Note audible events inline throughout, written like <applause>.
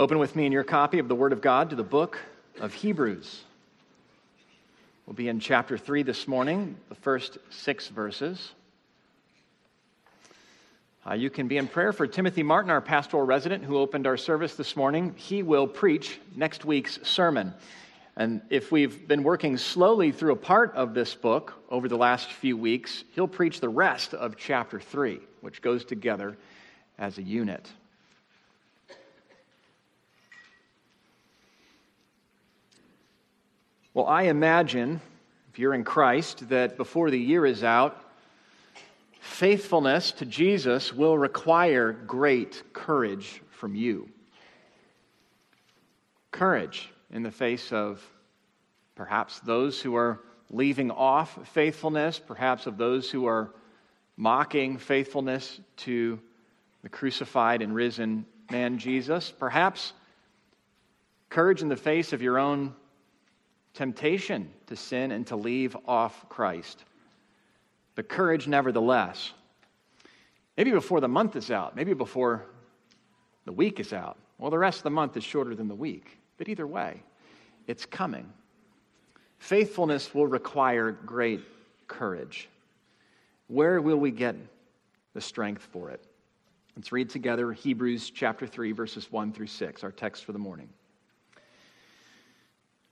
Open with me in your copy of the Word of God to the book of Hebrews. We'll be in chapter 3 this morning, the first six verses. Uh, you can be in prayer for Timothy Martin, our pastoral resident who opened our service this morning. He will preach next week's sermon. And if we've been working slowly through a part of this book over the last few weeks, he'll preach the rest of chapter 3, which goes together as a unit. Well, I imagine, if you're in Christ, that before the year is out, faithfulness to Jesus will require great courage from you. Courage in the face of perhaps those who are leaving off faithfulness, perhaps of those who are mocking faithfulness to the crucified and risen man Jesus, perhaps courage in the face of your own temptation to sin and to leave off Christ. But courage nevertheless. Maybe before the month is out, maybe before the week is out. Well, the rest of the month is shorter than the week. But either way, it's coming. Faithfulness will require great courage. Where will we get the strength for it? Let's read together Hebrews chapter 3, verses 1 through 6, our text for the morning.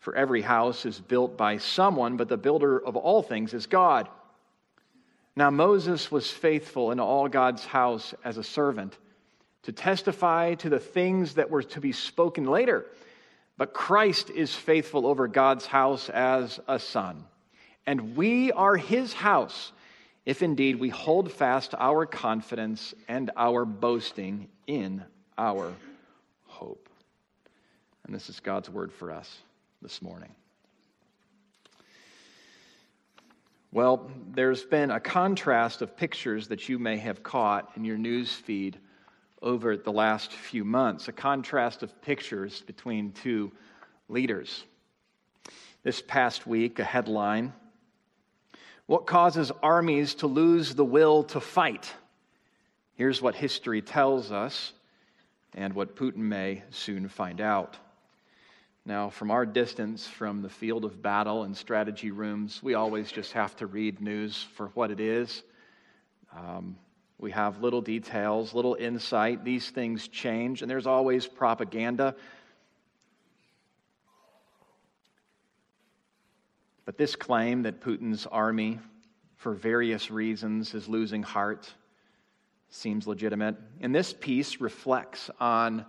For every house is built by someone, but the builder of all things is God. Now, Moses was faithful in all God's house as a servant to testify to the things that were to be spoken later. But Christ is faithful over God's house as a son. And we are his house, if indeed we hold fast our confidence and our boasting in our hope. And this is God's word for us this morning? Well, there's been a contrast of pictures that you may have caught in your news feed over the last few months, a contrast of pictures between two leaders. This past week, a headline What causes armies to lose the will to fight? Here's what history tells us and what Putin may soon find out. Now, from our distance from the field of battle and strategy rooms, we always just have to read news for what it is. Um, we have little details, little insight. These things change, and there's always propaganda. But this claim that Putin's army, for various reasons, is losing heart seems legitimate. And this piece reflects on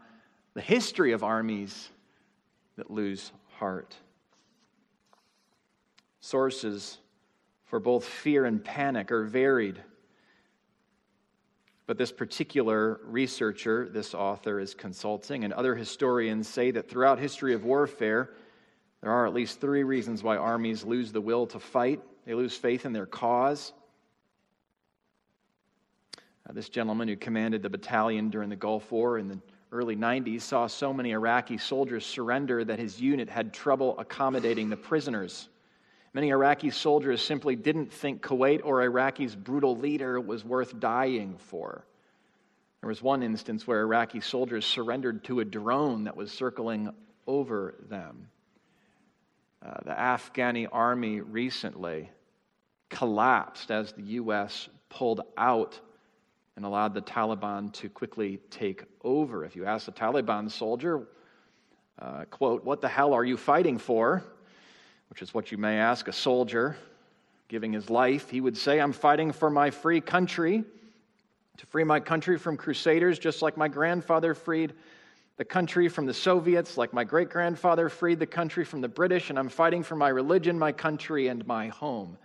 the history of armies that lose heart. Sources for both fear and panic are varied. But this particular researcher, this author, is consulting, and other historians say that throughout history of warfare, there are at least three reasons why armies lose the will to fight. They lose faith in their cause. Uh, this gentleman who commanded the battalion during the Gulf War in the early 90s saw so many Iraqi soldiers surrender that his unit had trouble accommodating the prisoners. Many Iraqi soldiers simply didn't think Kuwait or Iraq's brutal leader was worth dying for. There was one instance where Iraqi soldiers surrendered to a drone that was circling over them. Uh, the Afghani army recently collapsed as the U.S. pulled out and allowed the Taliban to quickly take over. If you ask a Taliban soldier, uh, quote, What the hell are you fighting for? Which is what you may ask a soldier giving his life. He would say, I'm fighting for my free country, to free my country from crusaders, just like my grandfather freed the country from the Soviets, like my great grandfather freed the country from the British, and I'm fighting for my religion, my country, and my home.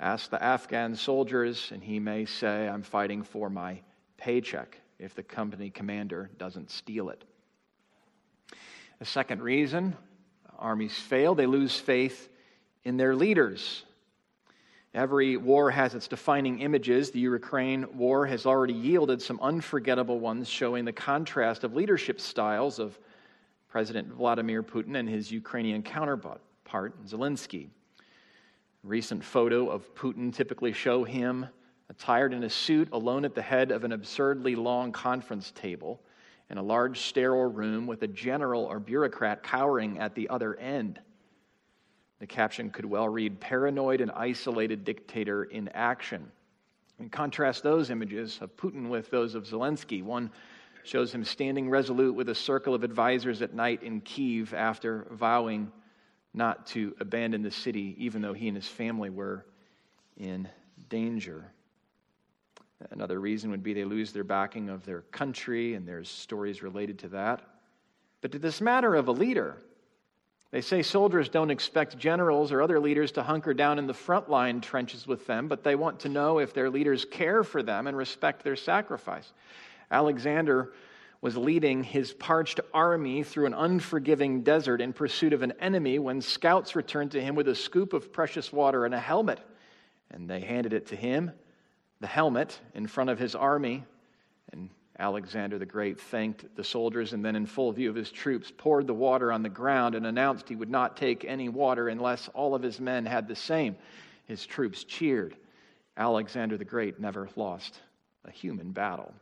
Ask the Afghan soldiers, and he may say, I'm fighting for my paycheck. If the company commander doesn't steal it. The second reason armies fail, they lose faith in their leaders. Every war has its defining images. The Ukraine war has already yielded some unforgettable ones, showing the contrast of leadership styles of President Vladimir Putin and his Ukrainian counterpart, Zelensky. Recent photo of Putin typically show him attired in a suit, alone at the head of an absurdly long conference table in a large sterile room with a general or bureaucrat cowering at the other end. The caption could well read Paranoid and Isolated Dictator in Action. And contrast those images of Putin with those of Zelensky. One shows him standing resolute with a circle of advisors at night in Kiev after vowing not to abandon the city, even though he and his family were in danger. Another reason would be they lose their backing of their country, and there's stories related to that. But to this matter of a leader, they say soldiers don't expect generals or other leaders to hunker down in the front line trenches with them, but they want to know if their leaders care for them and respect their sacrifice. Alexander was leading his parched army through an unforgiving desert in pursuit of an enemy when scouts returned to him with a scoop of precious water and a helmet. And they handed it to him, the helmet, in front of his army. And Alexander the Great thanked the soldiers and then, in full view of his troops, poured the water on the ground and announced he would not take any water unless all of his men had the same. His troops cheered. Alexander the Great never lost a human battle.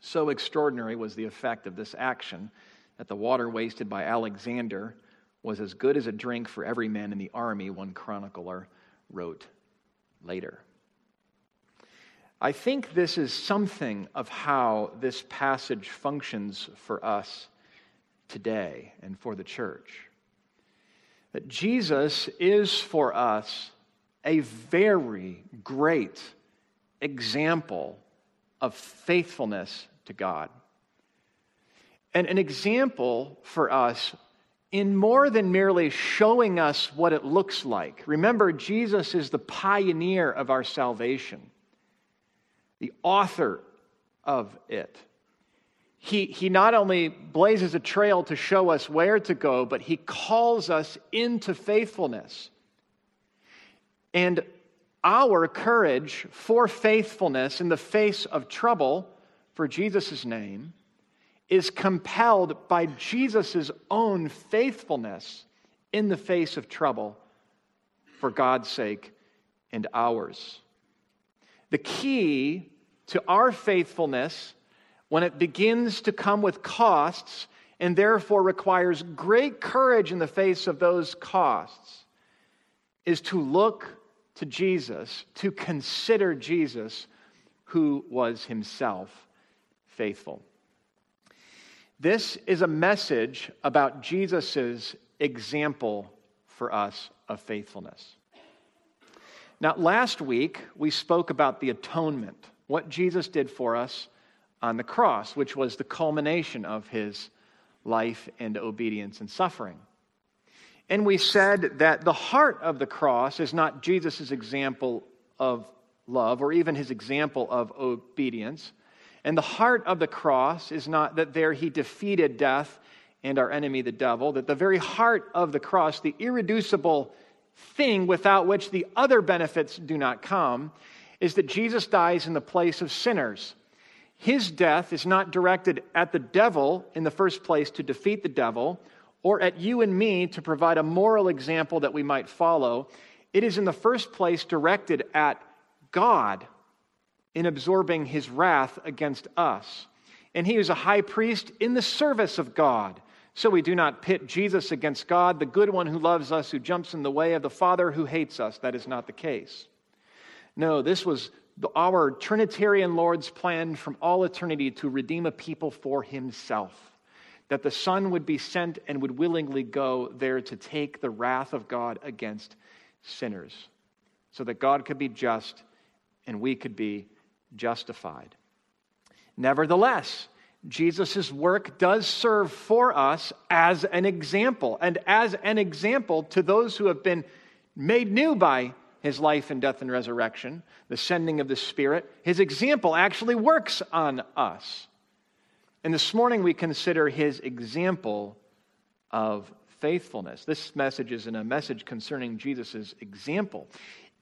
So extraordinary was the effect of this action that the water wasted by Alexander was as good as a drink for every man in the army, one chronicler wrote later. I think this is something of how this passage functions for us today and for the church. That Jesus is for us a very great example of faithfulness to God. And an example for us in more than merely showing us what it looks like. Remember, Jesus is the pioneer of our salvation the author of it. He, he not only blazes a trail to show us where to go, but he calls us into faithfulness. And our courage for faithfulness in the face of trouble for Jesus' name is compelled by Jesus' own faithfulness in the face of trouble for God's sake and ours. The key to our faithfulness when it begins to come with costs and therefore requires great courage in the face of those costs is to look to Jesus, to consider Jesus, who was himself faithful. This is a message about Jesus' example for us of faithfulness. Now, last week we spoke about the atonement what Jesus did for us on the cross, which was the culmination of his life and obedience and suffering. And we said that the heart of the cross is not Jesus' example of love or even his example of obedience. And the heart of the cross is not that there he defeated death and our enemy, the devil, that the very heart of the cross, the irreducible thing without which the other benefits do not come, is that Jesus dies in the place of sinners. His death is not directed at the devil in the first place to defeat the devil, or at you and me to provide a moral example that we might follow. It is in the first place directed at God in absorbing his wrath against us. And he is a high priest in the service of God. So we do not pit Jesus against God, the good one who loves us, who jumps in the way of the Father who hates us. That is not the case. No, this was our Trinitarian Lord's plan from all eternity to redeem a people for himself. That the Son would be sent and would willingly go there to take the wrath of God against sinners, so that God could be just and we could be justified. Nevertheless, Jesus' work does serve for us as an example, and as an example to those who have been made new by his life and death and resurrection, the sending of the Spirit, his example actually works on us. And this morning we consider his example of faithfulness. This message is in a message concerning Jesus' example.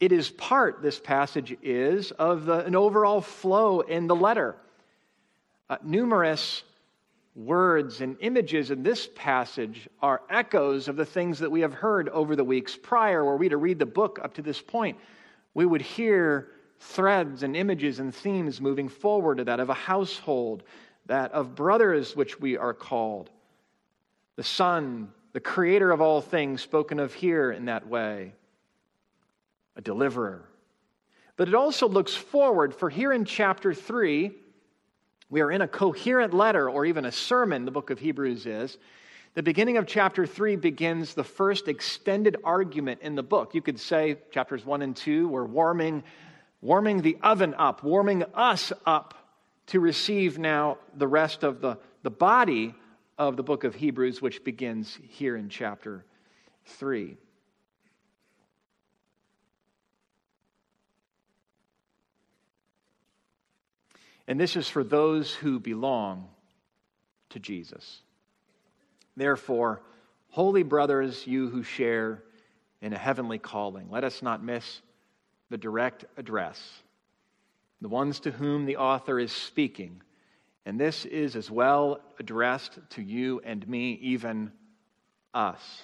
It is part, this passage is, of the, an overall flow in the letter. Uh, numerous words and images in this passage are echoes of the things that we have heard over the weeks prior. Were we to read the book up to this point, we would hear threads and images and themes moving forward to that of a household, that of brothers, which we are called, the Son, the creator of all things, spoken of here in that way, a deliverer. But it also looks forward, for here in chapter 3, we are in a coherent letter or even a sermon, the book of Hebrews is. The beginning of chapter 3 begins the first extended argument in the book. You could say chapters 1 and 2 were warming, warming the oven up, warming us up to receive now the rest of the, the body of the book of Hebrews, which begins here in chapter 3. And this is for those who belong to Jesus. Therefore, holy brothers, you who share in a heavenly calling, let us not miss the direct address, the ones to whom the author is speaking and this is as well addressed to you and me, even us.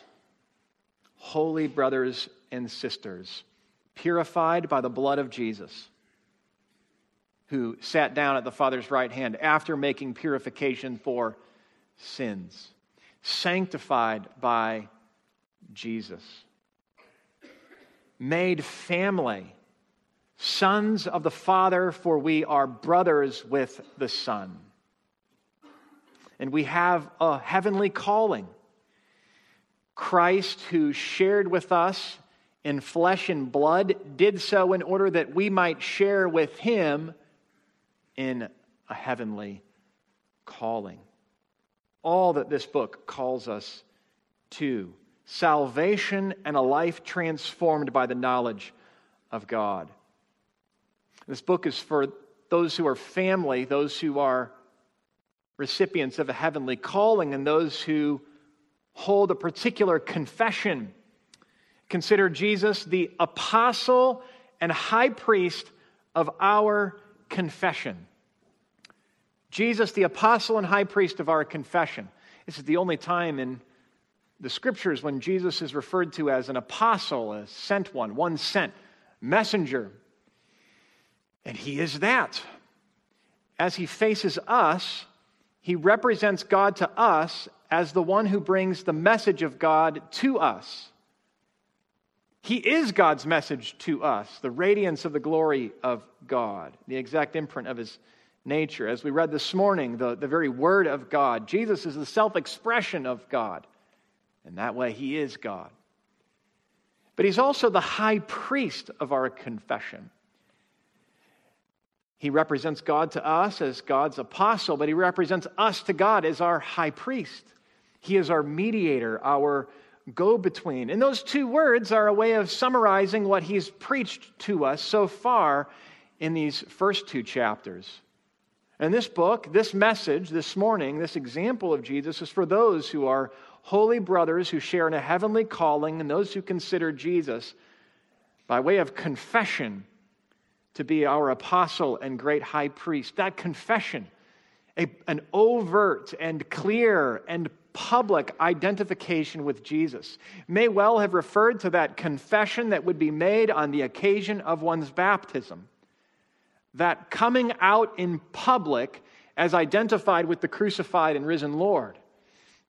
Holy brothers and sisters, purified by the blood of Jesus, who sat down at the Father's right hand after making purification for sins, sanctified by Jesus, made family, sons of the Father, for we are brothers with the Son and we have a heavenly calling. Christ, who shared with us in flesh and blood, did so in order that we might share with him in a heavenly calling. All that this book calls us to salvation and a life transformed by the knowledge of God. This book is for those who are family, those who are recipients of a heavenly calling and those who hold a particular confession. Consider Jesus the apostle and high priest of our confession. Jesus, the apostle and high priest of our confession. This is the only time in the scriptures when Jesus is referred to as an apostle, a sent one, one sent, messenger. And he is that. As he faces us, he represents God to us as the one who brings the message of God to us. He is God's message to us, the radiance of the glory of God, the exact imprint of his nature. As we read this morning, the, the very word of God. Jesus is the self expression of God. And that way, he is God. But he's also the high priest of our confession. He represents God to us as God's apostle, but he represents us to God as our high priest. He is our mediator, our go between. And those two words are a way of summarizing what he's preached to us so far in these first two chapters. And this book, this message this morning, this example of Jesus is for those who are holy brothers who share in a heavenly calling and those who consider Jesus by way of confession to be our apostle and great high priest. That confession, a, an overt and clear and public identification with Jesus, may well have referred to that confession that would be made on the occasion of one's baptism. That coming out in public as identified with the crucified and risen Lord.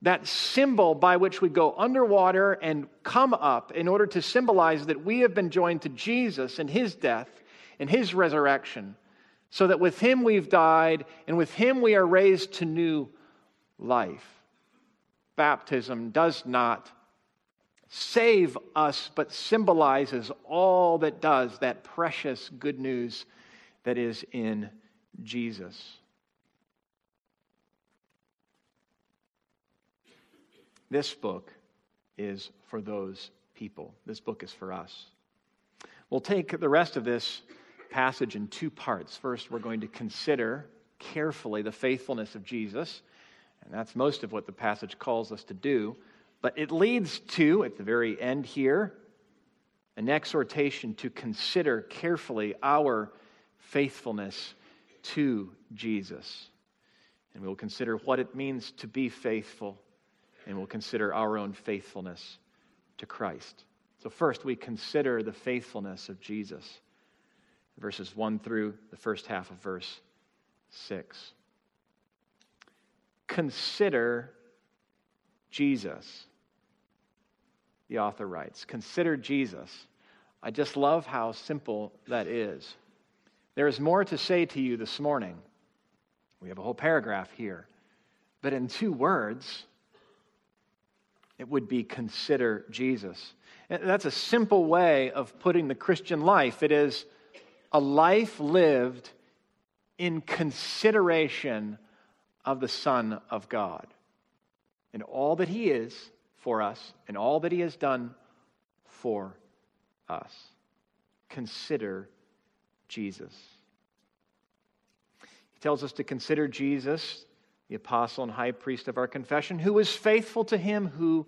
That symbol by which we go underwater and come up in order to symbolize that we have been joined to Jesus in his death and his resurrection, so that with him we've died and with him we are raised to new life. Baptism does not save us, but symbolizes all that does that precious good news that is in Jesus. This book is for those people. This book is for us. We'll take the rest of this passage in two parts. First, we're going to consider carefully the faithfulness of Jesus. And that's most of what the passage calls us to do. But it leads to, at the very end here, an exhortation to consider carefully our faithfulness to Jesus. And we'll consider what it means to be faithful, and we'll consider our own faithfulness to Christ. So, first, we consider the faithfulness of Jesus, verses 1 through the first half of verse 6. Consider Jesus. The author writes, Consider Jesus. I just love how simple that is. There is more to say to you this morning. We have a whole paragraph here. But in two words, it would be consider Jesus. That's a simple way of putting the Christian life. It is a life lived in consideration of the Son of God and all that He is for us and all that He has done for us. Consider Jesus. He tells us to consider Jesus, the apostle and high priest of our confession, who was faithful to Him who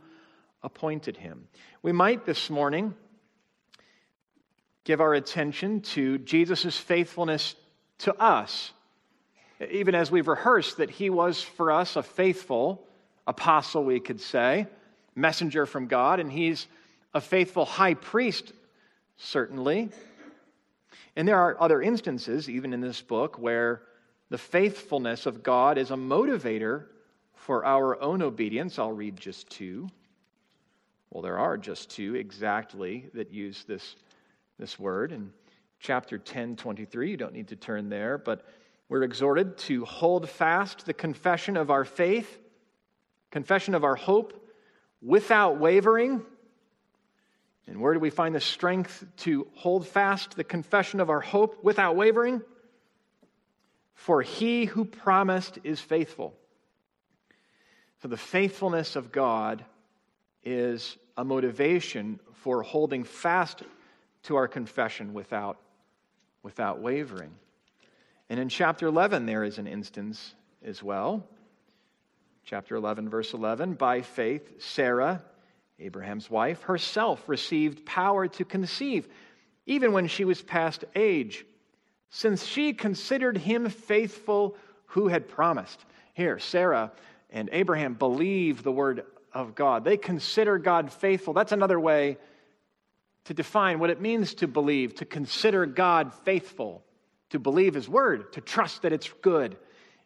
appointed Him. We might this morning give our attention to Jesus' faithfulness to us. Even as we've rehearsed that he was for us a faithful apostle, we could say, messenger from God, and he's a faithful high priest, certainly. And there are other instances, even in this book, where the faithfulness of God is a motivator for our own obedience. I'll read just two. Well, there are just two exactly that use this, this word. In chapter 10, 23, you don't need to turn there, but we're exhorted to hold fast the confession of our faith, confession of our hope, without wavering. And where do we find the strength to hold fast the confession of our hope without wavering? For he who promised is faithful. So the faithfulness of God is a motivation for holding fast to our confession without, without wavering. And in chapter 11, there is an instance as well. Chapter 11, verse 11 By faith, Sarah, Abraham's wife, herself received power to conceive, even when she was past age, since she considered him faithful who had promised. Here, Sarah and Abraham believe the word of God. They consider God faithful. That's another way to define what it means to believe, to consider God faithful, to believe His word, to trust that it's good.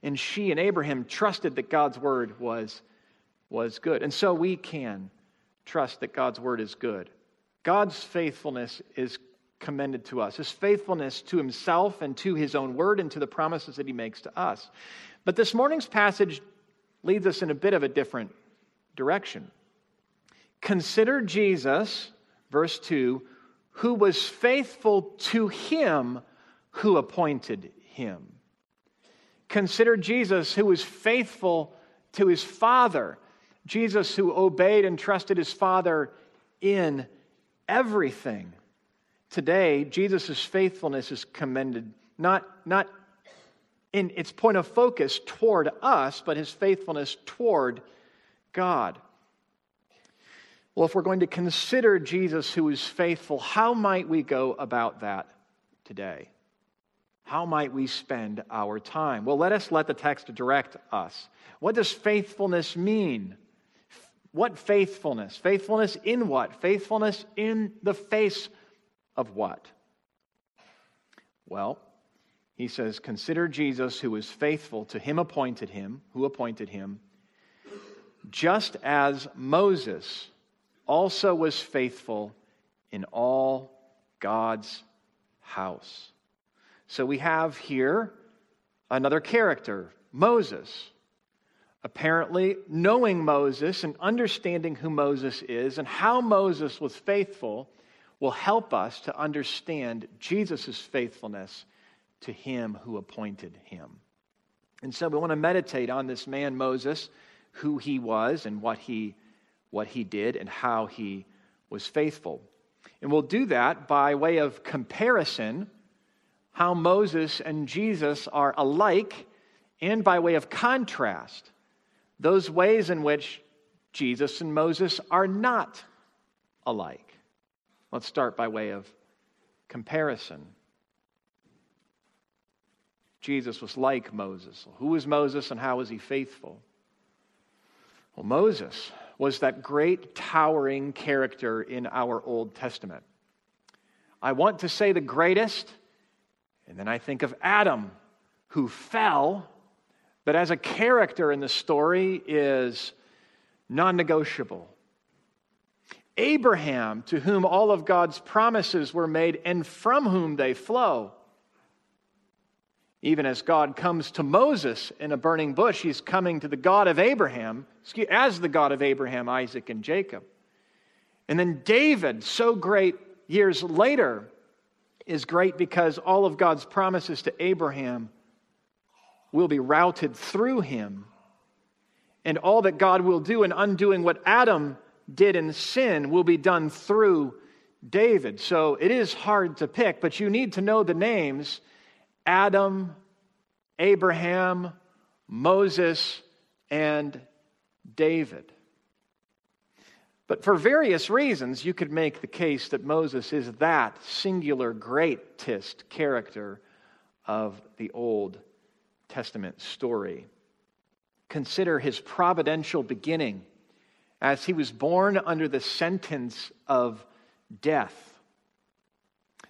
And she and Abraham trusted that God's word was, was good. And so we can trust that God's word is good. God's faithfulness is commended to us, his faithfulness to himself and to his own word and to the promises that he makes to us. But this morning's passage leads us in a bit of a different direction. Consider Jesus, verse 2, who was faithful to him who appointed him. Consider Jesus who was faithful to his Father. Jesus who obeyed and trusted his Father in everything. Today, Jesus' faithfulness is commended not, not in its point of focus toward us, but his faithfulness toward God. Well, if we're going to consider Jesus who is faithful, how might we go about that today? How might we spend our time? Well, let us let the text direct us. What does faithfulness mean? What faithfulness? Faithfulness in what? Faithfulness in the face of what? Well, he says, Consider Jesus who is faithful to him appointed him, who appointed him just as Moses also was faithful in all God's house. So we have here another character, Moses. Apparently, knowing Moses and understanding who Moses is and how Moses was faithful will help us to understand Jesus' faithfulness to him who appointed him. And so we want to meditate on this man, Moses who he was and what he, what he did and how he was faithful. And we'll do that by way of comparison how Moses and Jesus are alike and by way of contrast, those ways in which Jesus and Moses are not alike. Let's start by way of comparison. Jesus was like Moses. Who was Moses and how was he faithful? Well, Moses was that great towering character in our Old Testament. I want to say the greatest, and then I think of Adam, who fell, but as a character in the story is non negotiable. Abraham, to whom all of God's promises were made and from whom they flow. Even as God comes to Moses in a burning bush, he's coming to the God of Abraham, as the God of Abraham, Isaac, and Jacob. And then David, so great years later, is great because all of God's promises to Abraham will be routed through him. And all that God will do in undoing what Adam did in sin will be done through David. So it is hard to pick, but you need to know the names Adam, Abraham, Moses, and David. But for various reasons, you could make the case that Moses is that singular greatest character of the Old Testament story. Consider his providential beginning as he was born under the sentence of death.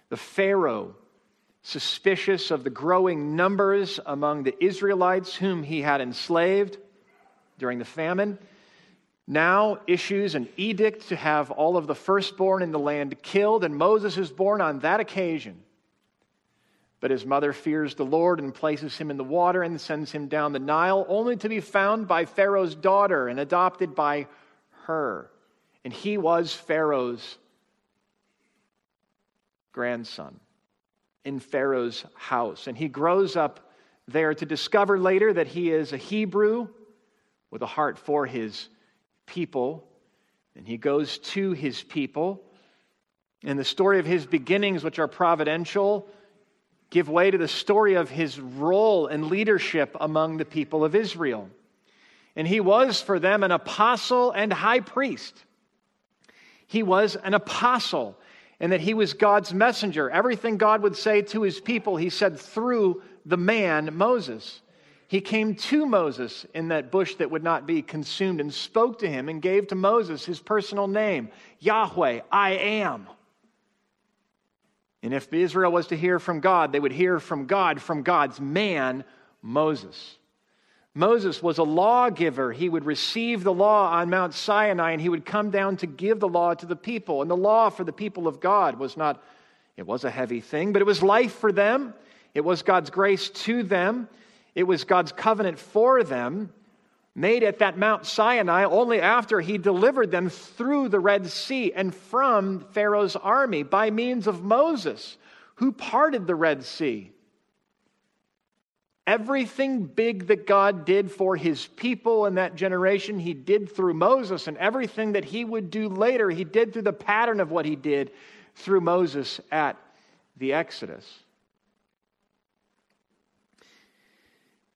The Pharaoh suspicious of the growing numbers among the Israelites whom he had enslaved during the famine, now issues an edict to have all of the firstborn in the land killed, and Moses is born on that occasion. But his mother fears the Lord and places him in the water and sends him down the Nile, only to be found by Pharaoh's daughter and adopted by her. And he was Pharaoh's grandson in Pharaoh's house. And he grows up there to discover later that he is a Hebrew with a heart for his people. And he goes to his people. And the story of his beginnings, which are providential, give way to the story of his role and leadership among the people of Israel. And he was for them an apostle and high priest. He was an apostle and that he was God's messenger. Everything God would say to his people, he said through the man Moses. He came to Moses in that bush that would not be consumed and spoke to him and gave to Moses his personal name Yahweh, I am. And if Israel was to hear from God, they would hear from God, from God's man, Moses. Moses was a lawgiver. He would receive the law on Mount Sinai and he would come down to give the law to the people. And the law for the people of God was not, it was a heavy thing, but it was life for them. It was God's grace to them. It was God's covenant for them, made at that Mount Sinai only after he delivered them through the Red Sea and from Pharaoh's army by means of Moses, who parted the Red Sea. Everything big that God did for his people in that generation, he did through Moses. And everything that he would do later, he did through the pattern of what he did through Moses at the Exodus.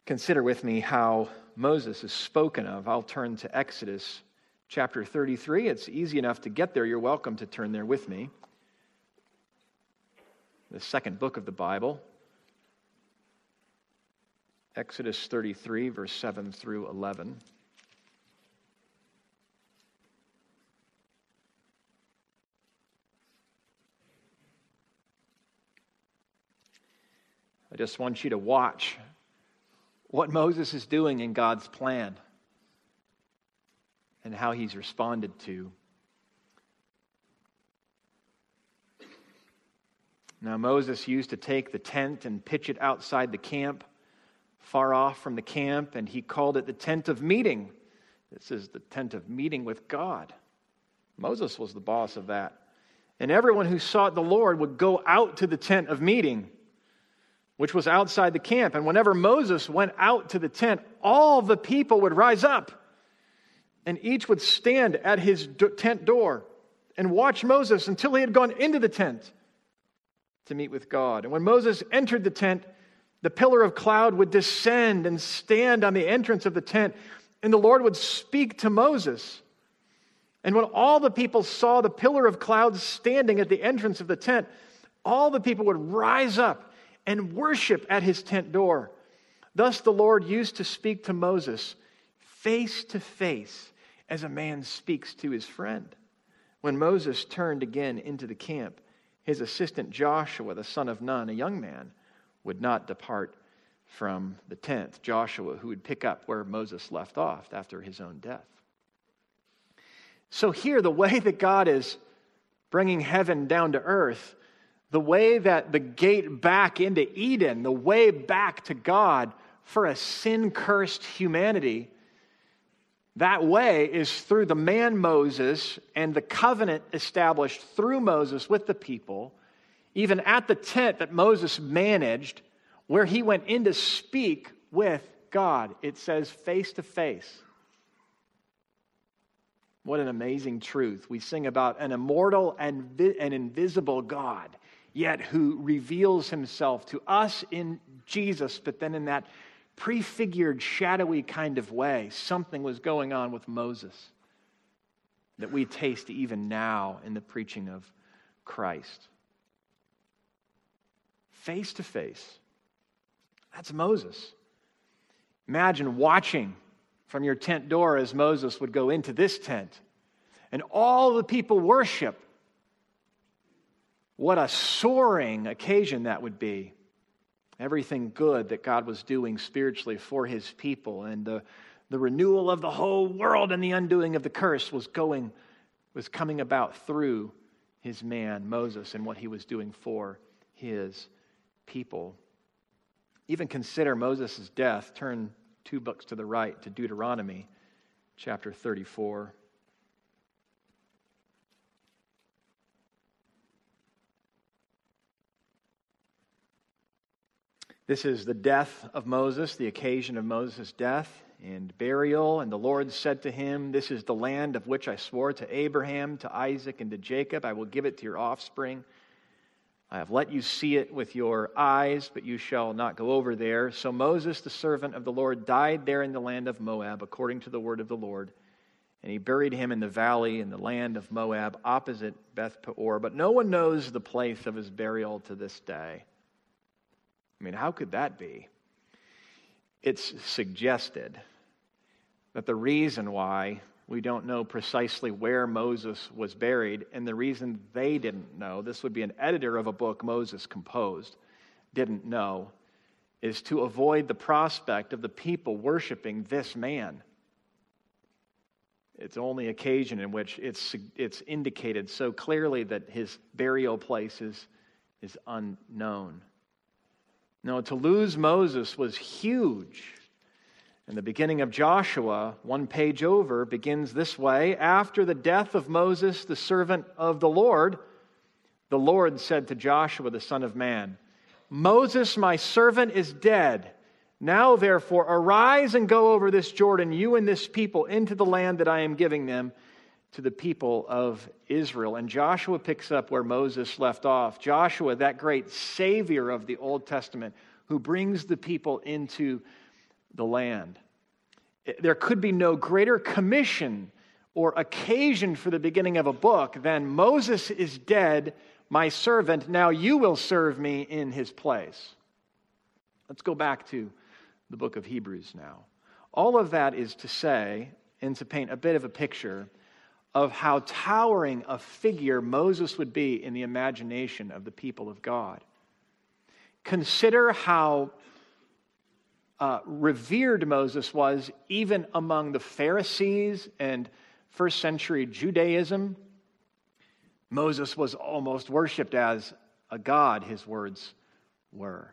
Consider with me how Moses is spoken of. I'll turn to Exodus chapter 33. It's easy enough to get there. You're welcome to turn there with me. The second book of the Bible. Exodus 33, verse 7 through 11. I just want you to watch what Moses is doing in God's plan and how he's responded to. Now, Moses used to take the tent and pitch it outside the camp far off from the camp, and he called it the tent of meeting. This is the tent of meeting with God. Moses was the boss of that. And everyone who sought the Lord would go out to the tent of meeting, which was outside the camp. And whenever Moses went out to the tent, all the people would rise up, and each would stand at his tent door and watch Moses until he had gone into the tent to meet with God. And when Moses entered the tent, The pillar of cloud would descend and stand on the entrance of the tent, and the Lord would speak to Moses. And when all the people saw the pillar of cloud standing at the entrance of the tent, all the people would rise up and worship at his tent door. Thus the Lord used to speak to Moses face to face as a man speaks to his friend. When Moses turned again into the camp, his assistant Joshua, the son of Nun, a young man, would not depart from the tent. Joshua, who would pick up where Moses left off after his own death. So, here, the way that God is bringing heaven down to earth, the way that the gate back into Eden, the way back to God for a sin cursed humanity, that way is through the man Moses and the covenant established through Moses with the people, even at the tent that Moses managed, where he went in to speak with God. It says face to face. What an amazing truth. We sing about an immortal and vi- an invisible God, yet who reveals himself to us in Jesus, but then in that prefigured, shadowy kind of way, something was going on with Moses that we taste even now in the preaching of Christ. Face to face. That's Moses. Imagine watching from your tent door as Moses would go into this tent and all the people worship. What a soaring occasion that would be everything good that God was doing spiritually for his people, and the, the renewal of the whole world and the undoing of the curse was going, was coming about through his man, Moses, and what he was doing for his people. Even consider Moses' death. Turn two books to the right to Deuteronomy chapter 34. This is the death of Moses, the occasion of Moses' death and burial. And the Lord said to him, This is the land of which I swore to Abraham, to Isaac, and to Jacob. I will give it to your offspring. I have let you see it with your eyes, but you shall not go over there. So Moses, the servant of the Lord, died there in the land of Moab, according to the word of the Lord. And he buried him in the valley in the land of Moab, opposite Beth Peor. But no one knows the place of his burial to this day. I mean, how could that be? It's suggested that the reason why we don't know precisely where Moses was buried, and the reason they didn't know, this would be an editor of a book Moses composed, didn't know, is to avoid the prospect of the people worshiping this man. It's only occasion in which it's, it's indicated so clearly that his burial place is, is unknown. No, to lose Moses was huge. And the beginning of Joshua, one page over, begins this way After the death of Moses, the servant of the Lord, the Lord said to Joshua, the son of Nun, Moses, my servant, is dead. Now, therefore, arise and go over this Jordan, you and this people, into the land that I am giving them to the people of Israel. And Joshua picks up where Moses left off. Joshua, that great savior of the Old Testament, who brings the people into the land. Eh, there could be no greater commission or occasion for the beginning of a book than Moses is dead, my servant, now you will serve me in his place. Let's go back to the book of Hebrews now. All of that is to say, and to paint a bit of a picture of how towering a figure Moses would be in the imagination of the people of God. Consider how uh, revered Moses was even among the Pharisees and first century Judaism. Moses was almost worshiped as a god, his words were.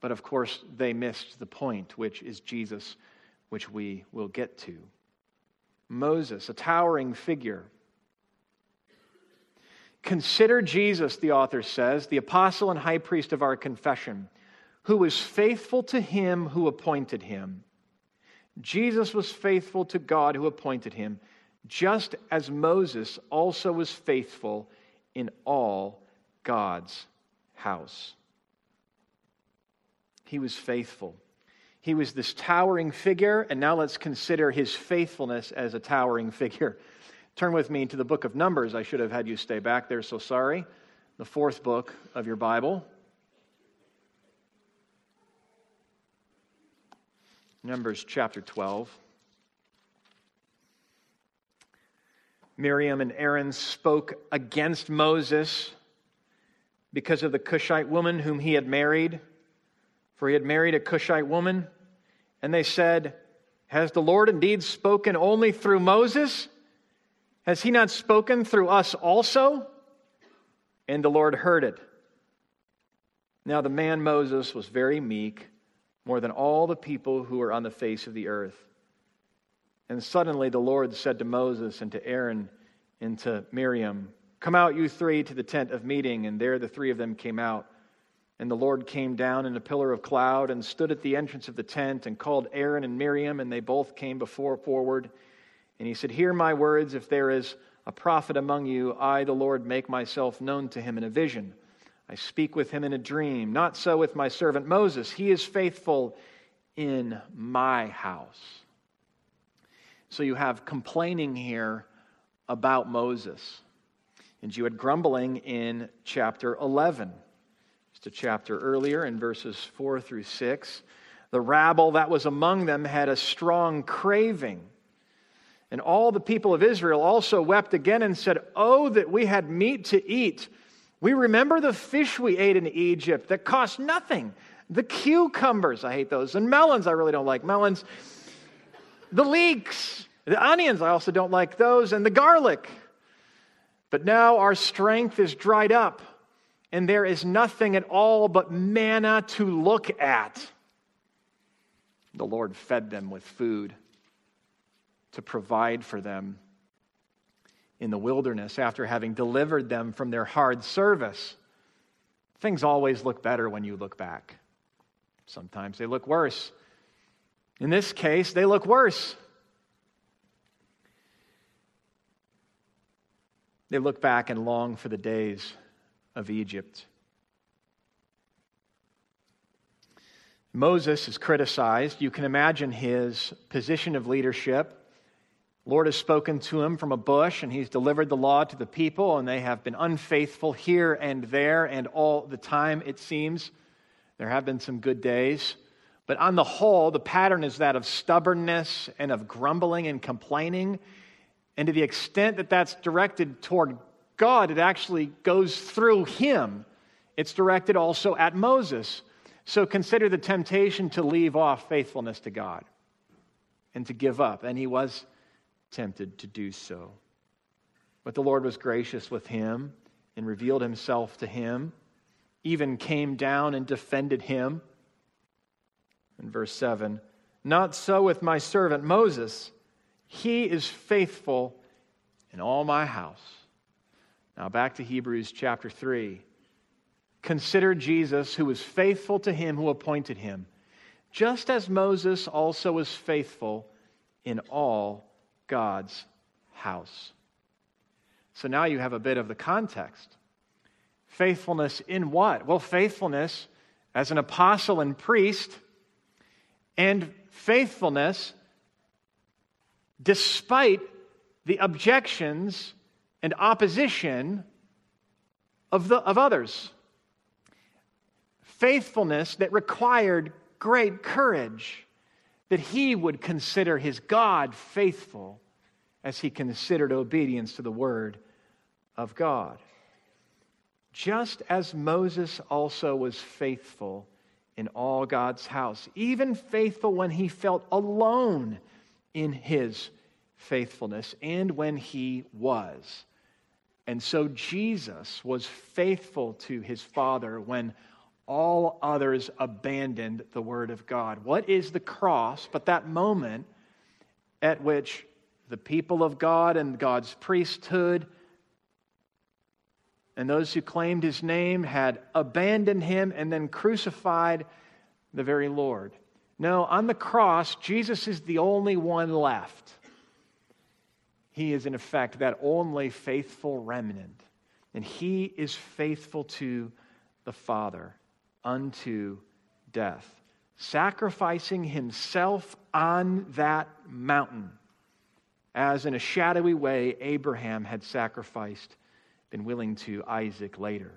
But of course, they missed the point, which is Jesus, which we will get to. Moses, a towering figure. Consider Jesus, the author says, the apostle and high priest of our confession, who was faithful to him who appointed him. Jesus was faithful to God who appointed him, just as Moses also was faithful in all God's house. he was faithful. He was this towering figure, and now let's consider his faithfulness as a towering <laughs> figure. Turn with me to the book of Numbers. I should have had you stay back there, so sorry. The fourth book of your Bible. Numbers chapter 12. Miriam and Aaron spoke against Moses because of the Cushite woman whom he had married for he had married a Cushite woman. And they said, Has the Lord indeed spoken only through Moses? Has he not spoken through us also? And the Lord heard it. Now the man Moses was very meek, more than all the people who were on the face of the earth. And suddenly the Lord said to Moses and to Aaron and to Miriam, Come out, you three, to the tent of meeting. And there the three of them came out. And the Lord came down in a pillar of cloud and stood at the entrance of the tent and called Aaron and Miriam, and they both came before forward. And he said, Hear my words. If there is a prophet among you, I, the Lord, make myself known to him in a vision. I speak with him in a dream. Not so with my servant Moses. He is faithful in my house. So you have complaining here about Moses. And you had grumbling in chapter 11 just a chapter earlier in verses 4 through 6. The rabble that was among them had a strong craving. And all the people of Israel also wept again and said, Oh, that we had meat to eat. We remember the fish we ate in Egypt that cost nothing. The cucumbers, I hate those. And melons, I really don't like melons. The leeks, the onions, I also don't like those. And the garlic. But now our strength is dried up and there is nothing at all but manna to look at. The Lord fed them with food to provide for them in the wilderness after having delivered them from their hard service. Things always look better when you look back. Sometimes they look worse. In this case, they look worse. They look back and long for the days of Egypt. Moses is criticized. You can imagine his position of leadership. Lord has spoken to him from a bush, and he's delivered the law to the people, and they have been unfaithful here and there and all the time, it seems. There have been some good days. But on the whole, the pattern is that of stubbornness and of grumbling and complaining. And to the extent that that's directed toward God, it actually goes through him. It's directed also at Moses. So consider the temptation to leave off faithfulness to God and to give up. And he was tempted to do so. But the Lord was gracious with him and revealed himself to him, even came down and defended him. In verse 7 Not so with my servant Moses. He is faithful in all my house. Now, back to Hebrews chapter 3. Consider Jesus, who was faithful to him who appointed him, just as Moses also was faithful in all God's house. So now you have a bit of the context. Faithfulness in what? Well, faithfulness as an apostle and priest, and faithfulness despite the objections and opposition of, the, of others. Faithfulness that required great courage, that he would consider his God faithful as he considered obedience to the word of God. Just as Moses also was faithful in all God's house, even faithful when he felt alone in his faithfulness and when he was. And so Jesus was faithful to his Father when all others abandoned the Word of God. What is the cross but that moment at which the people of God and God's priesthood and those who claimed his name had abandoned him and then crucified the very Lord? No, on the cross, Jesus is the only one left. He is, in effect, that only faithful remnant. And he is faithful to the Father unto death. sacrificing himself on that mountain, as in a shadowy way Abraham had sacrificed, been willing to Isaac later.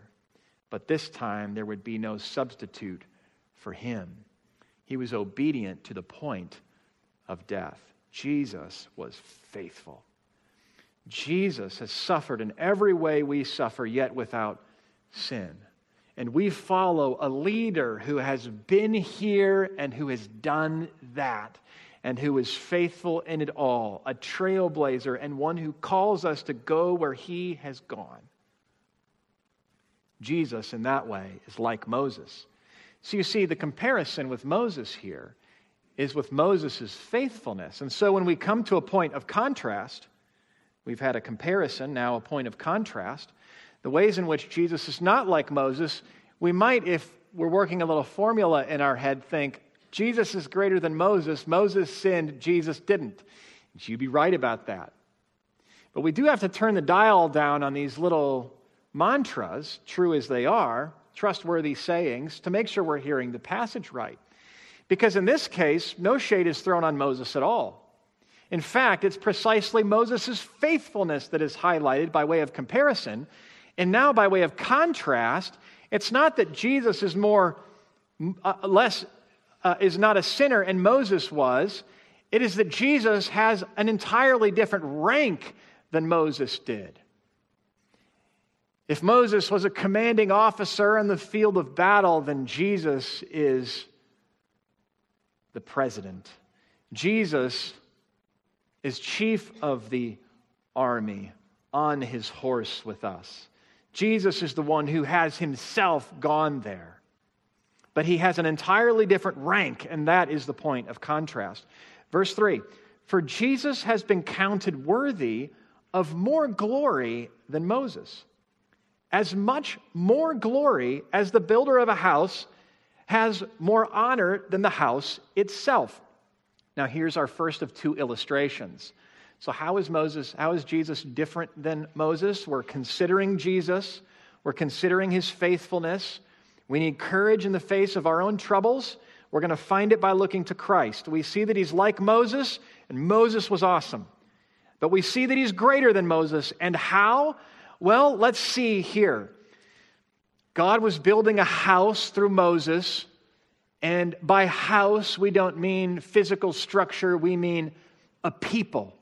But this time there would be no substitute for him. He was obedient to the point of death. Jesus was faithful. Jesus has suffered in every way we suffer, yet without sin. And we follow a leader who has been here and who has done that and who is faithful in it all, a trailblazer and one who calls us to go where he has gone. Jesus, in that way, is like Moses. So you see, the comparison with Moses here is with Moses' faithfulness. And so when we come to a point of contrast, we've had a comparison, now a point of contrast the ways in which Jesus is not like Moses, we might, if we're working a little formula in our head, think Jesus is greater than Moses. Moses sinned, Jesus didn't. You'd be right about that. But we do have to turn the dial down on these little mantras, true as they are, trustworthy sayings, to make sure we're hearing the passage right. Because in this case, no shade is thrown on Moses at all. In fact, it's precisely Moses' faithfulness that is highlighted by way of comparison and now, by way of contrast, it's not that Jesus is more, uh, less, uh, is not a sinner and Moses was. It is that Jesus has an entirely different rank than Moses did. If Moses was a commanding officer in the field of battle, then Jesus is the president. Jesus is chief of the army on his horse with us. Jesus is the one who has himself gone there. But he has an entirely different rank, and that is the point of contrast. Verse 3 For Jesus has been counted worthy of more glory than Moses. As much more glory as the builder of a house has more honor than the house itself. Now, here's our first of two illustrations. So, how is Moses, how is Jesus different than Moses? We're considering Jesus, we're considering his faithfulness. We need courage in the face of our own troubles. We're going to find it by looking to Christ. We see that he's like Moses, and Moses was awesome. But we see that he's greater than Moses. And how? Well, let's see here. God was building a house through Moses. And by house, we don't mean physical structure, we mean a people.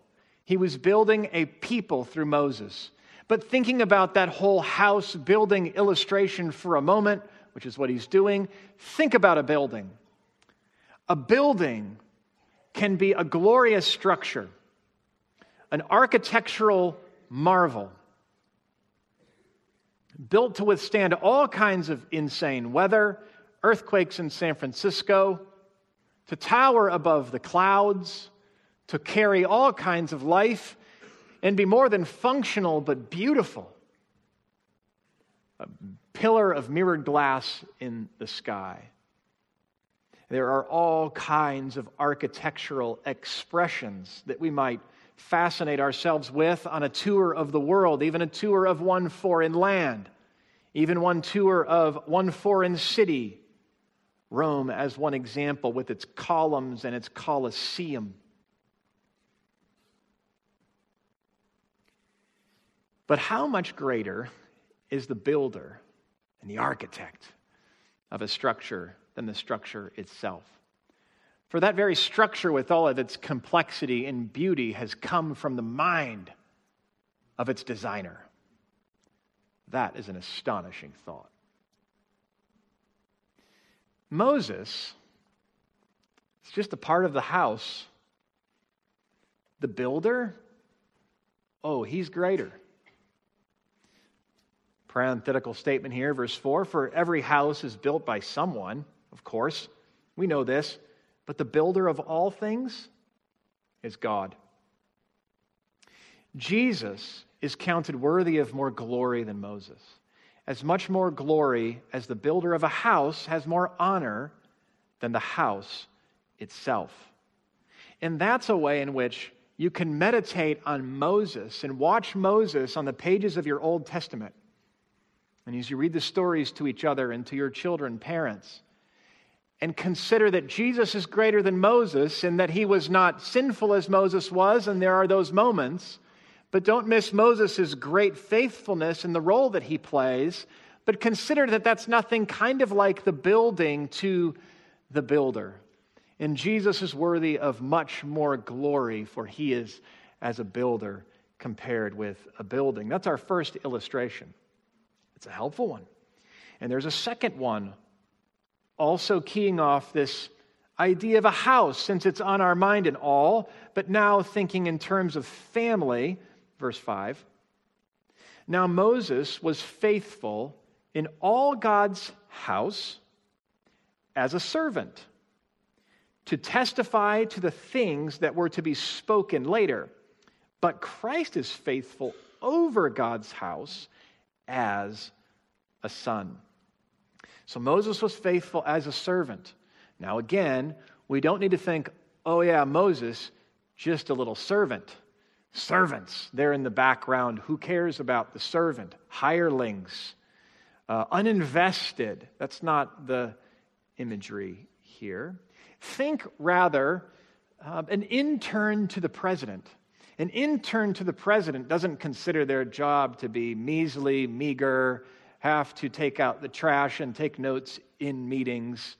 He was building a people through Moses. But thinking about that whole house building illustration for a moment, which is what he's doing, think about a building. A building can be a glorious structure, an architectural marvel, built to withstand all kinds of insane weather, earthquakes in San Francisco, to tower above the clouds, to carry all kinds of life and be more than functional but beautiful. A pillar of mirrored glass in the sky. There are all kinds of architectural expressions that we might fascinate ourselves with on a tour of the world, even a tour of one foreign land, even one tour of one foreign city. Rome, as one example, with its columns and its Colosseum. But how much greater is the builder and the architect of a structure than the structure itself? For that very structure, with all of its complexity and beauty, has come from the mind of its designer. That is an astonishing thought. Moses is just a part of the house. The builder, oh, he's greater parenthetical statement here, verse 4 For every house is built by someone, of course. We know this. But the builder of all things is God. Jesus is counted worthy of more glory than Moses. As much more glory as the builder of a house has more honor than the house itself. And that's a way in which you can meditate on Moses and watch Moses on the pages of your Old Testament and as you read the stories to each other and to your children, parents, and consider that Jesus is greater than Moses and that he was not sinful as Moses was, and there are those moments. But don't miss Moses' great faithfulness in the role that he plays, but consider that that's nothing kind of like the building to the builder. And Jesus is worthy of much more glory, for he is as a builder compared with a building. That's our first illustration. It's a helpful one. And there's a second one also keying off this idea of a house, since it's on our mind and all, but now thinking in terms of family, verse 5. Now Moses was faithful in all God's house as a servant to testify to the things that were to be spoken later. But Christ is faithful over God's house as a son. So Moses was faithful as a servant. Now, again, we don't need to think, oh, yeah, Moses, just a little servant. Servants, they're in the background. Who cares about the servant? Hirelings, uh, uninvested. That's not the imagery here. Think rather uh, an intern to the president. An intern to the president doesn't consider their job to be measly, meager, have to take out the trash and take notes in meetings.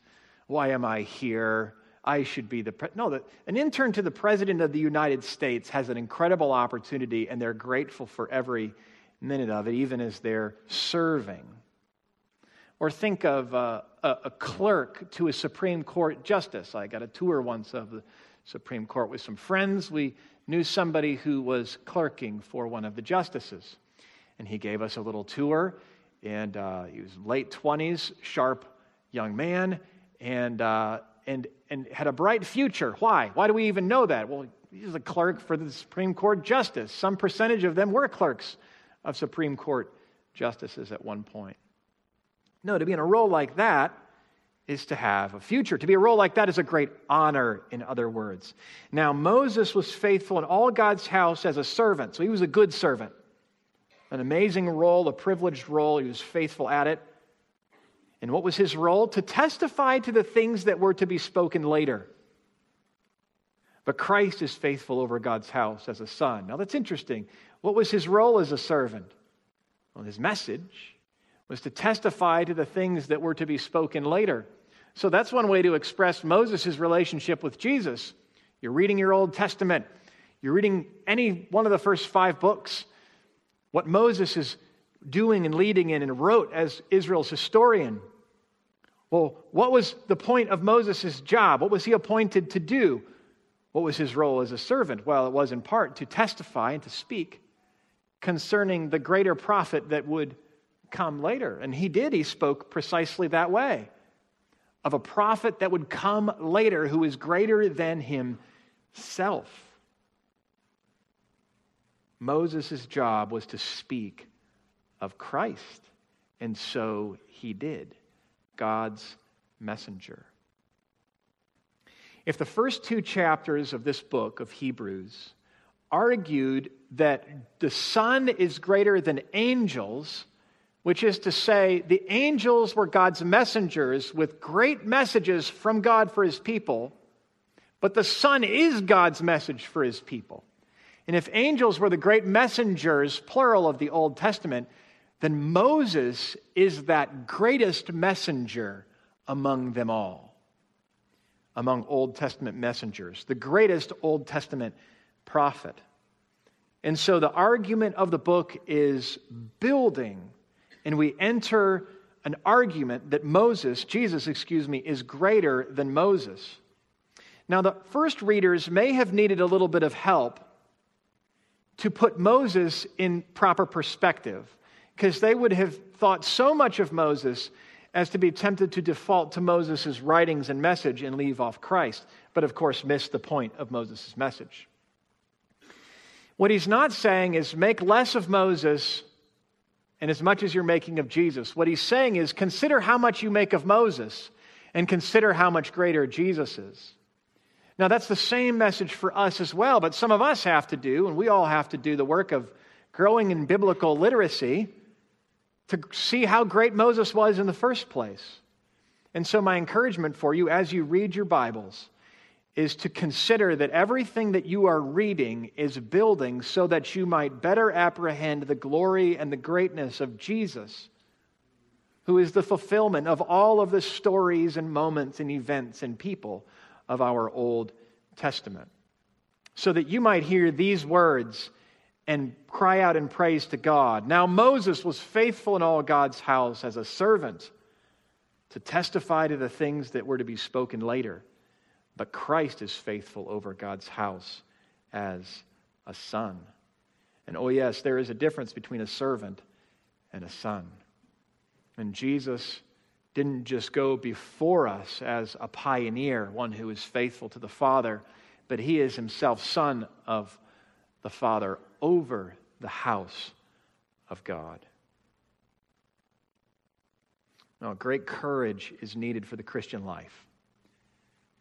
Why am I here? I should be the president. no. The, an intern to the president of the United States has an incredible opportunity, and they're grateful for every minute of it, even as they're serving. Or think of a, a clerk to a Supreme Court justice. I got a tour once of the Supreme Court with some friends. We knew somebody who was clerking for one of the justices, and he gave us a little tour and uh, he was late 20s, sharp young man, and, uh, and, and had a bright future. Why? Why do we even know that? Well, he's a clerk for the Supreme Court justice. Some percentage of them were clerks of Supreme Court justices at one point. No, to be in a role like that is to have a future. To be a role like that is a great honor, in other words. Now, Moses was faithful in all God's house as a servant, so he was a good servant an amazing role, a privileged role. He was faithful at it. And what was his role? To testify to the things that were to be spoken later. But Christ is faithful over God's house as a son. Now that's interesting. What was his role as a servant? Well, his message was to testify to the things that were to be spoken later. So that's one way to express Moses' relationship with Jesus. You're reading your Old Testament, you're reading any one of the first five books. What Moses is doing and leading in and wrote as Israel's historian. Well, what was the point of Moses' job? What was he appointed to do? What was his role as a servant? Well, it was in part to testify and to speak concerning the greater prophet that would come later. And he did, he spoke precisely that way of a prophet that would come later who is greater than himself. Moses' job was to speak of Christ, and so he did. God's messenger. If the first two chapters of this book of Hebrews argued that the Son is greater than angels, which is to say, the angels were God's messengers with great messages from God for his people, but the Son is God's message for his people. And if angels were the great messengers, plural, of the Old Testament, then Moses is that greatest messenger among them all, among Old Testament messengers, the greatest Old Testament prophet. And so the argument of the book is building, and we enter an argument that Moses, Jesus, excuse me, is greater than Moses. Now, the first readers may have needed a little bit of help to put Moses in proper perspective, because they would have thought so much of Moses as to be tempted to default to Moses' writings and message and leave off Christ, but of course miss the point of Moses' message. What he's not saying is make less of Moses and as much as you're making of Jesus. What he's saying is consider how much you make of Moses and consider how much greater Jesus is. Now, that's the same message for us as well, but some of us have to do, and we all have to do the work of growing in biblical literacy to see how great Moses was in the first place. And so, my encouragement for you as you read your Bibles is to consider that everything that you are reading is building so that you might better apprehend the glory and the greatness of Jesus, who is the fulfillment of all of the stories and moments and events and people of our Old Testament. So that you might hear these words and cry out in praise to God. Now, Moses was faithful in all God's house as a servant to testify to the things that were to be spoken later. But Christ is faithful over God's house as a son. And oh, yes, there is a difference between a servant and a son. And Jesus didn't just go before us as a pioneer, one who is faithful to the Father, but he is himself son of the Father over the house of God. Now, great courage is needed for the Christian life.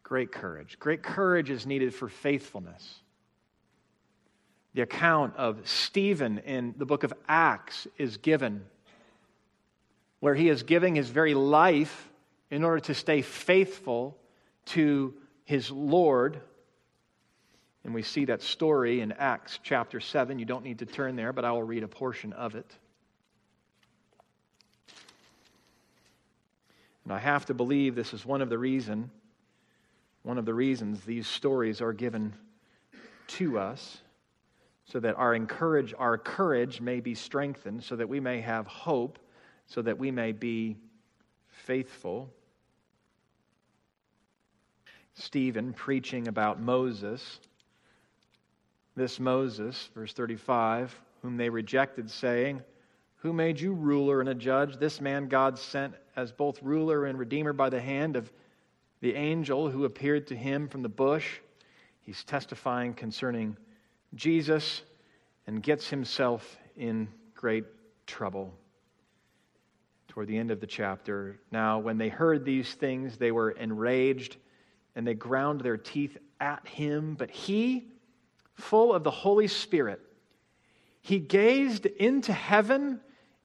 Great courage. Great courage is needed for faithfulness. The account of Stephen in the book of Acts is given, where he is giving his very life in order to stay faithful to his Lord. And we see that story in Acts chapter 7. You don't need to turn there, but I will read a portion of it. And I have to believe this is one of the reason one of the reasons these stories are given to us so that our encourage our courage may be strengthened so that we may have hope so that we may be faithful Stephen preaching about Moses this Moses verse 35 whom they rejected saying who made you ruler and a judge this man God sent as both ruler and redeemer by the hand of the angel who appeared to him from the bush. He's testifying concerning Jesus and gets himself in great trouble. Toward the end of the chapter, now, when they heard these things, they were enraged and they ground their teeth at him. But he, full of the Holy Spirit, he gazed into heaven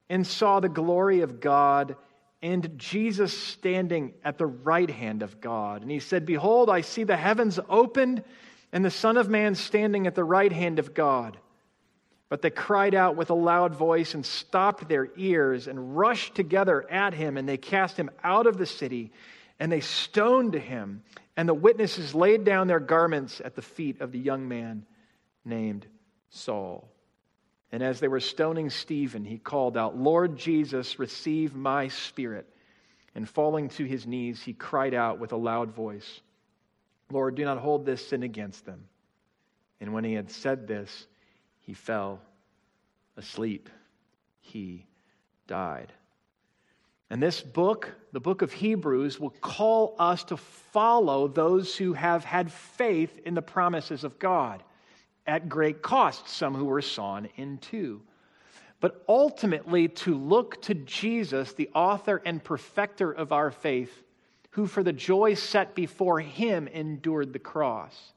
and saw the glory of God and Jesus standing at the right hand of God. And he said, Behold, I see the heavens opened and the Son of Man standing at the right hand of God. But they cried out with a loud voice and stopped their ears and rushed together at him, and they cast him out of the city, and they stoned him. And the witnesses laid down their garments at the feet of the young man named Saul. And as they were stoning Stephen, he called out, Lord Jesus, receive my spirit. And falling to his knees, he cried out with a loud voice, Lord, do not hold this sin against them. And when he had said this, he fell asleep. He died. And this book, the book of Hebrews, will call us to follow those who have had faith in the promises of God at great cost, some who were sawn in two. But ultimately, to look to Jesus, the author and perfecter of our faith, who for the joy set before him endured the cross.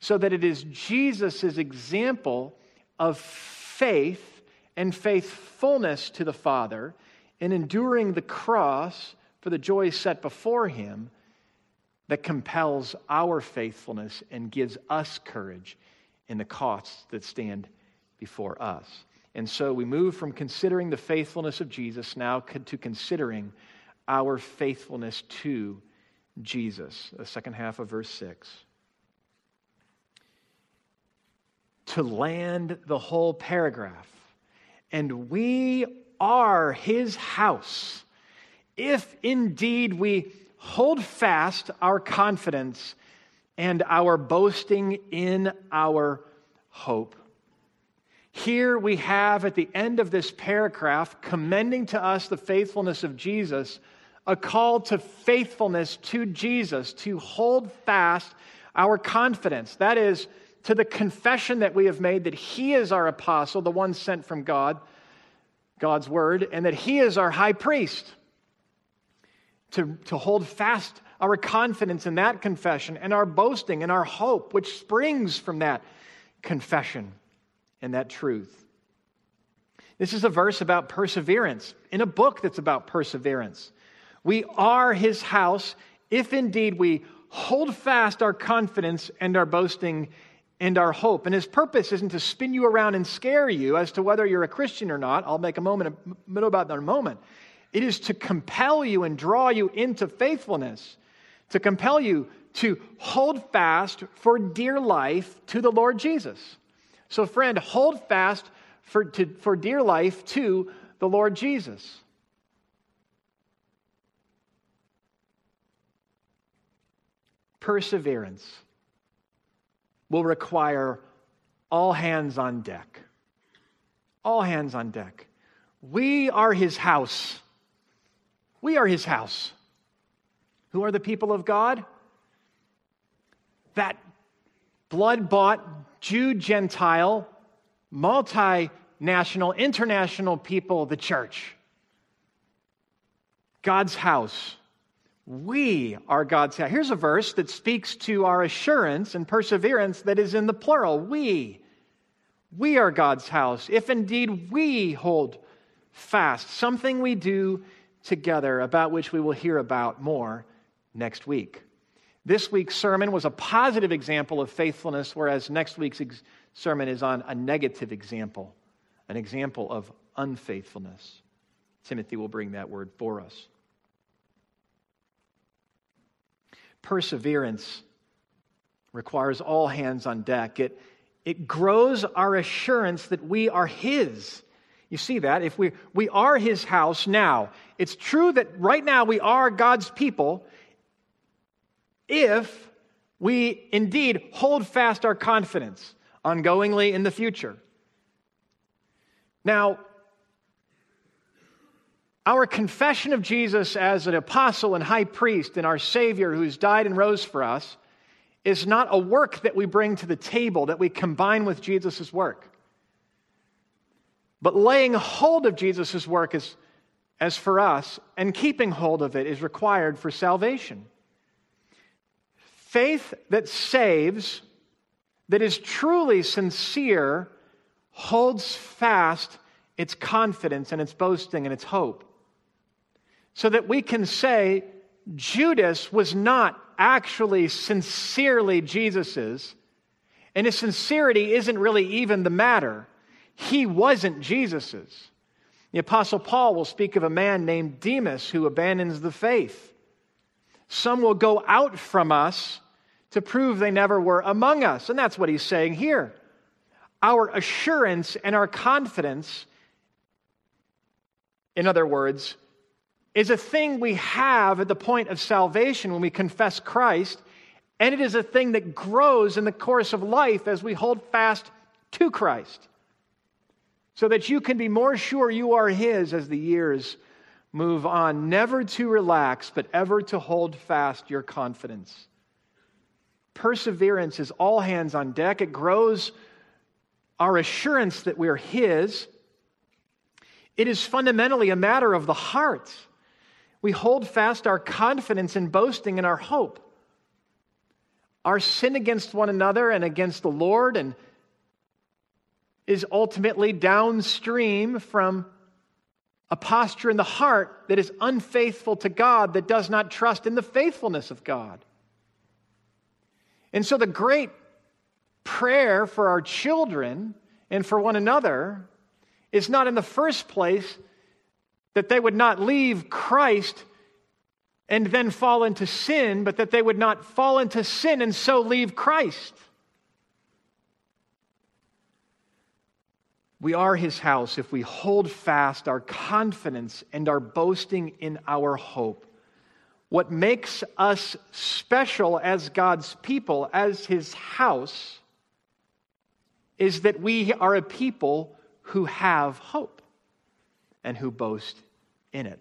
So that it is Jesus' example of faith and faithfulness to the Father in enduring the cross for the joy set before him that compels our faithfulness and gives us courage in the costs that stand before us. And so we move from considering the faithfulness of Jesus now to considering our faithfulness to Jesus. The second half of verse 6. To land the whole paragraph. And we are his house, if indeed we hold fast our confidence and our boasting in our hope. Here we have at the end of this paragraph, commending to us the faithfulness of Jesus, a call to faithfulness to Jesus, to hold fast our confidence. That is, to the confession that we have made that He is our apostle, the one sent from God, God's word, and that He is our high priest. To, to hold fast our confidence in that confession and our boasting and our hope, which springs from that confession and that truth. This is a verse about perseverance in a book that's about perseverance. We are his house if indeed we hold fast our confidence and our boasting and our hope. And his purpose isn't to spin you around and scare you as to whether you're a Christian or not. I'll make a moment about that in a moment. It is to compel you and draw you into faithfulness, to compel you to hold fast for dear life to the Lord Jesus. So, friend, hold fast for, to, for dear life to the Lord Jesus. Perseverance will require all hands on deck. All hands on deck. We are his house. We are his house. Who are the people of God? That blood bought Jew, Gentile, multinational, international people, the church. God's house. We are God's house. Here's a verse that speaks to our assurance and perseverance that is in the plural. We. We are God's house. If indeed we hold fast, something we do together about which we will hear about more next week. This week's sermon was a positive example of faithfulness, whereas next week's ex- sermon is on a negative example, an example of unfaithfulness. Timothy will bring that word for us. perseverance requires all hands on deck. It, it grows our assurance that we are His. You see that? If we, we are His house now, it's true that right now we are God's people if we indeed hold fast our confidence ongoingly in the future. Now, our confession of Jesus as an apostle and high priest and our Savior who's died and rose for us is not a work that we bring to the table that we combine with Jesus' work. But laying hold of Jesus' work is, as for us and keeping hold of it is required for salvation. Faith that saves, that is truly sincere, holds fast its confidence and its boasting and its hope so that we can say Judas was not actually sincerely Jesus's, and his sincerity isn't really even the matter. He wasn't Jesus's. The Apostle Paul will speak of a man named Demas who abandons the faith. Some will go out from us to prove they never were among us. And that's what he's saying here. Our assurance and our confidence, in other words, is a thing we have at the point of salvation when we confess Christ, and it is a thing that grows in the course of life as we hold fast to Christ. So that you can be more sure you are His as the years move on, never to relax, but ever to hold fast your confidence. Perseverance is all hands on deck. It grows our assurance that we're His. It is fundamentally a matter of the heart. We hold fast our confidence in boasting and our hope. Our sin against one another and against the Lord and is ultimately downstream from a posture in the heart that is unfaithful to God, that does not trust in the faithfulness of God. And so, the great prayer for our children and for one another is not in the first place that they would not leave Christ and then fall into sin, but that they would not fall into sin and so leave Christ. We are his house if we hold fast our confidence and our boasting in our hope. What makes us special as God's people, as his house, is that we are a people who have hope and who boast in it.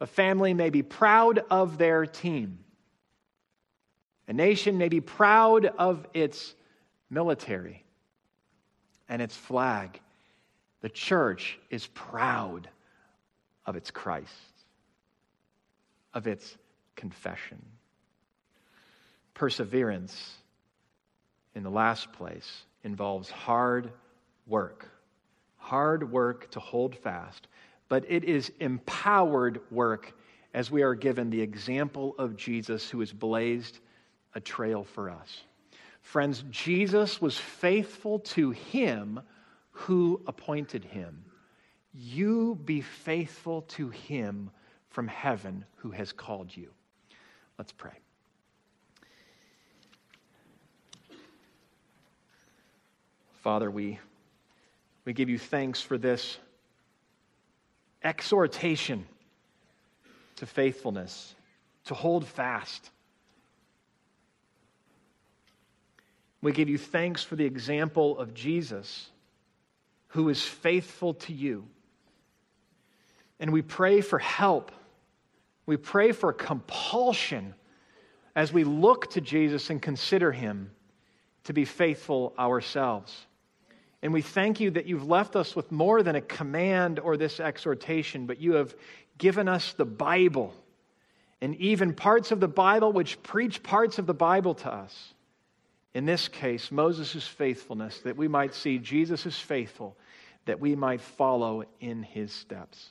A family may be proud of their team. A nation may be proud of its military and its flag. The church is proud of its Christ, of its confession. Perseverance, in the last place, involves hard work. Hard work to hold fast but it is empowered work as we are given the example of Jesus who has blazed a trail for us. Friends, Jesus was faithful to him who appointed him. You be faithful to him from heaven who has called you. Let's pray. Father, we, we give you thanks for this exhortation to faithfulness, to hold fast. We give you thanks for the example of Jesus, who is faithful to you. And we pray for help. We pray for compulsion as we look to Jesus and consider him to be faithful ourselves. And we thank you that you've left us with more than a command or this exhortation, but you have given us the Bible and even parts of the Bible which preach parts of the Bible to us. In this case, Moses' faithfulness, that we might see Jesus is faithful, that we might follow in his steps.